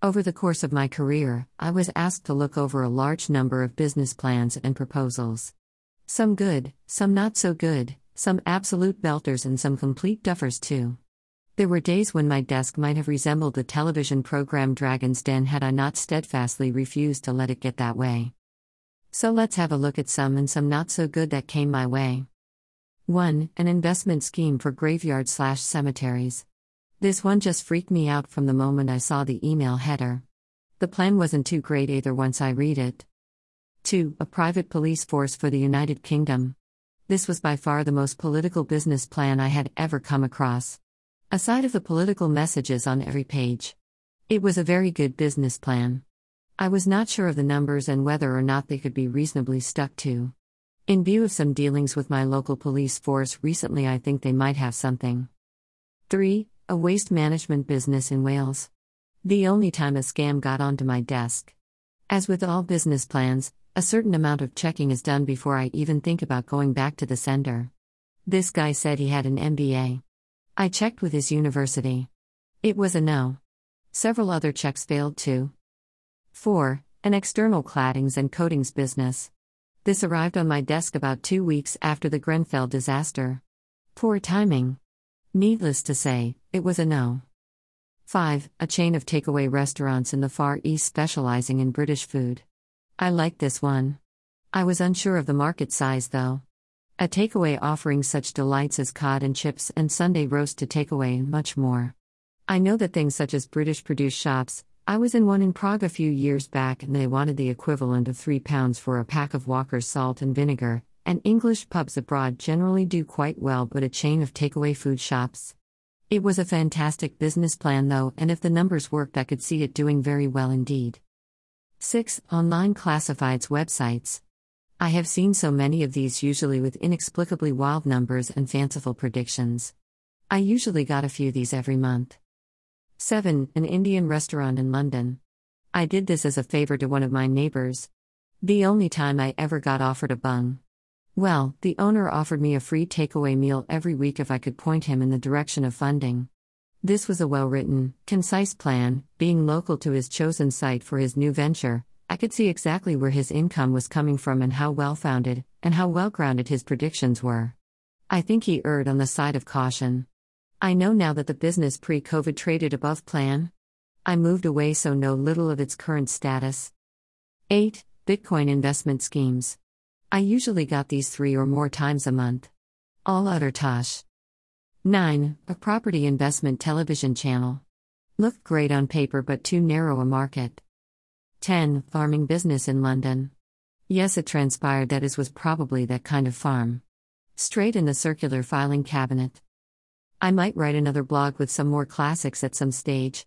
Over the course of my career, I was asked to look over a large number of business plans and proposals. Some good, some not so good, some absolute belters, and some complete duffers too. There were days when my desk might have resembled the television program Dragon's Den had I not steadfastly refused to let it get that way. So let's have a look at some and some not so good that came my way. 1. An investment scheme for graveyard slash cemeteries. This one just freaked me out from the moment I saw the email header. The plan wasn't too great either once I read it. 2. A private police force for the United Kingdom. This was by far the most political business plan I had ever come across. Aside of the political messages on every page, it was a very good business plan. I was not sure of the numbers and whether or not they could be reasonably stuck to. In view of some dealings with my local police force recently, I think they might have something. 3 a waste management business in Wales. The only time a scam got onto my desk. As with all business plans, a certain amount of checking is done before I even think about going back to the sender. This guy said he had an MBA. I checked with his university. It was a no. Several other checks failed too. 4. An external claddings and coatings business. This arrived on my desk about two weeks after the Grenfell disaster. Poor timing. Needless to say, it was a no. 5. A chain of takeaway restaurants in the Far East specializing in British food. I liked this one. I was unsure of the market size though. A takeaway offering such delights as cod and chips and Sunday roast to takeaway and much more. I know that things such as British produce shops. I was in one in Prague a few years back and they wanted the equivalent of £3 for a pack of Walker's salt and vinegar, and English pubs abroad generally do quite well, but a chain of takeaway food shops. It was a fantastic business plan, though, and if the numbers worked, I could see it doing very well indeed. 6. Online classifieds websites. I have seen so many of these, usually with inexplicably wild numbers and fanciful predictions. I usually got a few these every month. 7. An Indian restaurant in London. I did this as a favor to one of my neighbors. The only time I ever got offered a bung. Well, the owner offered me a free takeaway meal every week if I could point him in the direction of funding. This was a well written, concise plan, being local to his chosen site for his new venture. I could see exactly where his income was coming from and how well founded, and how well grounded his predictions were. I think he erred on the side of caution. I know now that the business pre COVID traded above plan. I moved away so know little of its current status. 8. Bitcoin investment schemes. I usually got these three or more times a month. All utter tosh. 9. A property investment television channel. Looked great on paper but too narrow a market. 10. Farming business in London. Yes, it transpired that it was probably that kind of farm. Straight in the circular filing cabinet. I might write another blog with some more classics at some stage.